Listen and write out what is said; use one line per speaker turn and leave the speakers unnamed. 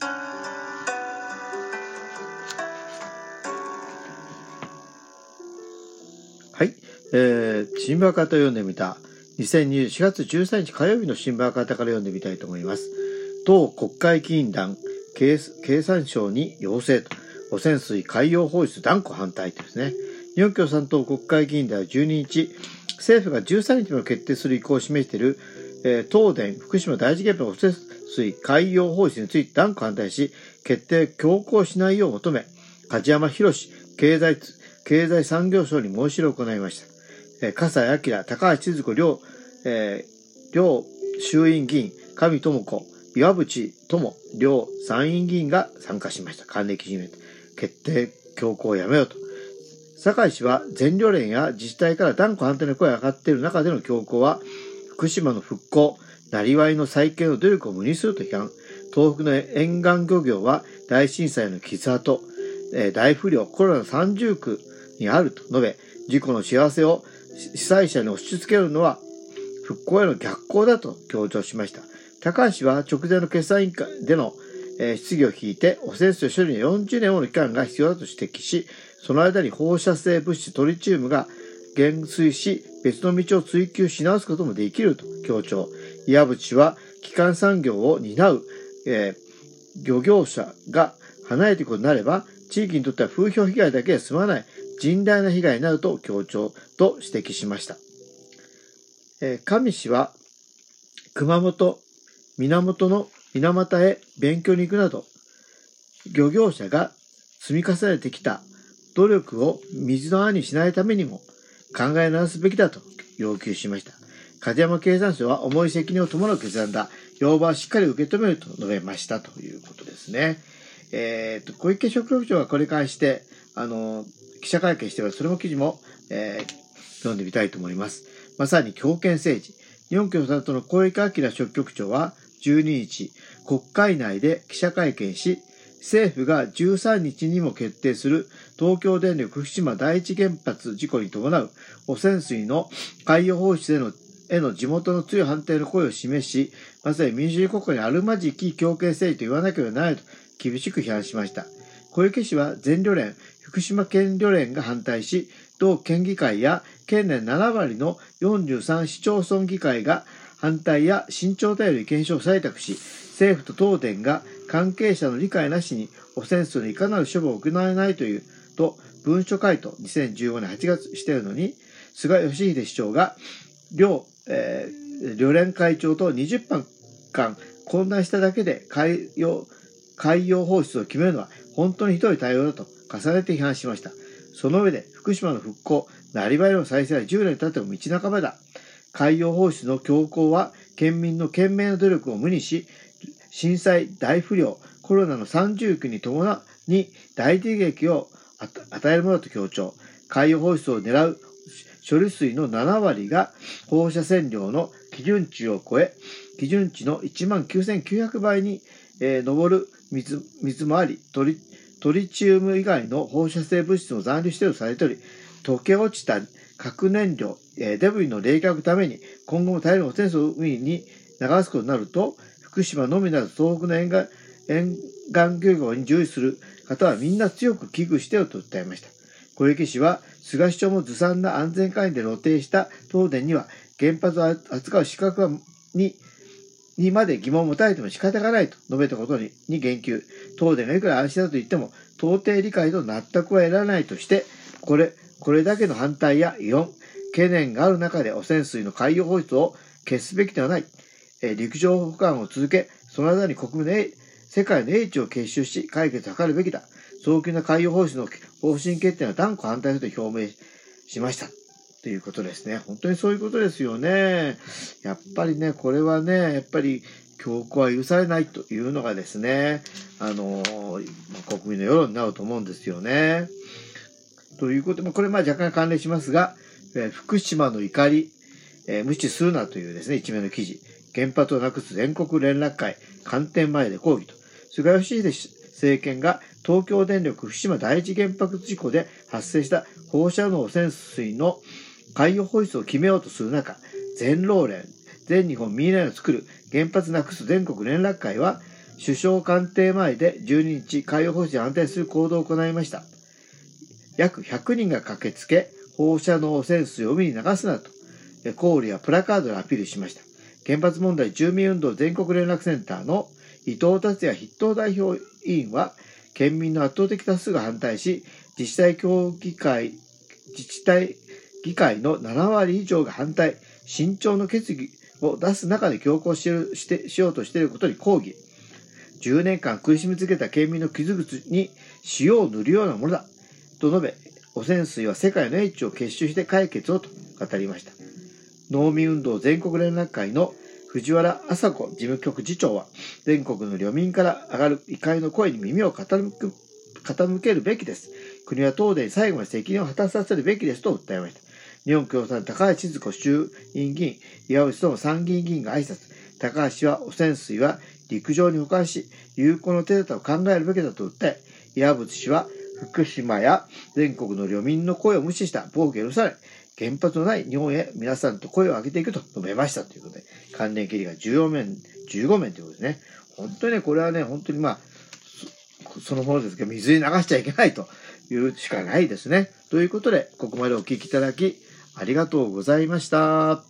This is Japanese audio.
はい、えー、新聞赤と読んでみた2024月13日火曜日の新聞赤から読んでみたいと思います。党国会議員団経産省に要請と汚染水海洋放出断固反対とですね。日本共産党国会議員では12日、政府が13日も決定する意向を示している、えー、東電福島第一原発汚染水海洋放出について断固反対し、決定強行しないよう求め、梶山博経済経済産業省に申し入れを行いました。えー、笠井明、高橋千鶴子両、えー、両衆院議員、上智子、岩渕智両参院議員が参加しました。還暦締め決定強行をやめようと。酒井氏は全漁連や自治体から断固反対の声が上がっている中での強行は、福島の復興、なりわいの再建の努力を無にすると批判。東北の沿岸漁業は大震災の傷跡、大不良、コロナ三重苦にあると述べ、事故の幸せを被災者に押し付けるのは復興への逆行だと強調しました。高橋は直前の決算委員会での質疑を聞いて、汚染水処理に40年もの期間が必要だと指摘し、その間に放射性物質トリチウムが減衰し、別の道を追求し直すこともできると強調。岩渕は、基幹産業を担う、えー、漁業者が離れていくことになれば、地域にとっては風評被害だけで済まない甚大な被害になると強調と指摘しました。えー、上氏は、熊本、源の水俣へ勉強に行くなど、漁業者が積み重ねてきた努力を水の泡にしないためにも考え直すべきだと要求しました。梶山経産省は重い責任を伴う決断だ。要望はしっかり受け止めると述べましたということですね。えっ、と、小池職局長がこれに関して、あの、記者会見しては、それも記事も、えー、読んでみたいと思います。まさに強権政治。日本共産党の小池晃職局長は12日、国会内で記者会見し、政府が13日にも決定する東京電力福島第一原発事故に伴う汚染水の海洋放出へのへの地元の強い反対の声を示し、まさに民主主義国家にあるまじき強権政治と言わなければならないと厳しく批判しました。小池氏は全漁連、福島県漁連が反対し、同県議会や県内7割の43市町村議会が反対や慎重頼り検証を採択し、政府と東電が関係者の理解なしに汚染水のいかなる処分を行えないというと文書回答2015年8月しているのに菅義偉市長が両、えー、両連会長と20分間混乱しただけで海洋海洋放出を決めるのは本当にひどい対応だと重ねて批判しました。その上で福島の復興、なりわいの再生は10年経っても道半ばだ。海洋放出の強行は県民の懸命な努力を無にし、震災、大不良、コロナの三重苦に伴に大打撃を与えるものだと強調。海洋放出を狙う処理水の7割が放射線量の基準値を超え、基準値の1万9900倍に、え、上る水水もありトリ、トリチウム以外の放射性物質も残留しているとされており、溶け落ちた核燃料、えー、デブリの冷却のために今後も大量の汚染水を海に流すことになると、福島のみならず東北の沿岸沿岸漁業に従事する方はみんな強く危惧してよと訴えました。小池氏は、菅市長もずさんな安全管理で露呈した東電には、原発を扱う資格に、にまで疑問を持たれても仕方がないと述べたことにに言及。東電がいくら安心だと言っても、到底理解と納得は得られないとして、これ、これだけの反対や異論、懸念がある中で汚染水の海洋放出を消すべきではない。え陸上保管を続け、その間に国民の世界の英知を結集し、解決を図るべきだ。早急な海洋放出の方針決定は断固反対すると表明しました。ということですね。本当にそういうことですよね。やっぱりね、これはね、やっぱり強行は許されないというのがですね、あの、国民の世論になると思うんですよね。ということで、これまあ若干関連しますが、え福島の怒り、え無視するなというですね、一面の記事。原発をなくす全国連絡会、官邸前で抗議と。菅義偉政権が東京電力福島第一原発事故で発生した放射能汚染水の海洋放出を決めようとする中、全労連、全日本ミーナイを作る原発なくす全国連絡会は、首相官邸前で12日、海洋放出に反対する行動を行いました。約100人が駆けつけ、放射能汚染水を海に流すなと、コールやプラカードでアピールしました。原発問題住民運動全国連絡センターの伊藤達也筆頭代表委員は、県民の圧倒的多数が反対し、自治体協議会、自治体議会の7割以上が反対、慎重の決議を出す中で強行ししてしようとしていることに抗議。10年間苦しみ続けた県民の傷口に塩を塗るようなものだ。と述べ、汚染水は世界の英知を結集して解決をと語りました。農民運動全国連絡会の藤原麻子事務局次長は、全国の領民から上がる怒りの声に耳を傾傾けるべきです。国は東電に最後まで責任を果たさせるべきですと訴えました。日本共産党高橋静子衆院議員、岩渕智参議院議員が挨拶。高橋は汚染水は陸上に保管し、有効の手立てを考えるべきだと訴え、岩渕氏は福島や全国の領民の声を無視した暴挙を許さない原発のない日本へ皆さんと声を上げていくと述べましたということで、関連切りが14面、15面ということですね。本当にね、これはね、本当にまあ、そのものですけど、水に流しちゃいけないというしかないですね。ということで、ここまでお聞きいただき、ありがとうございました。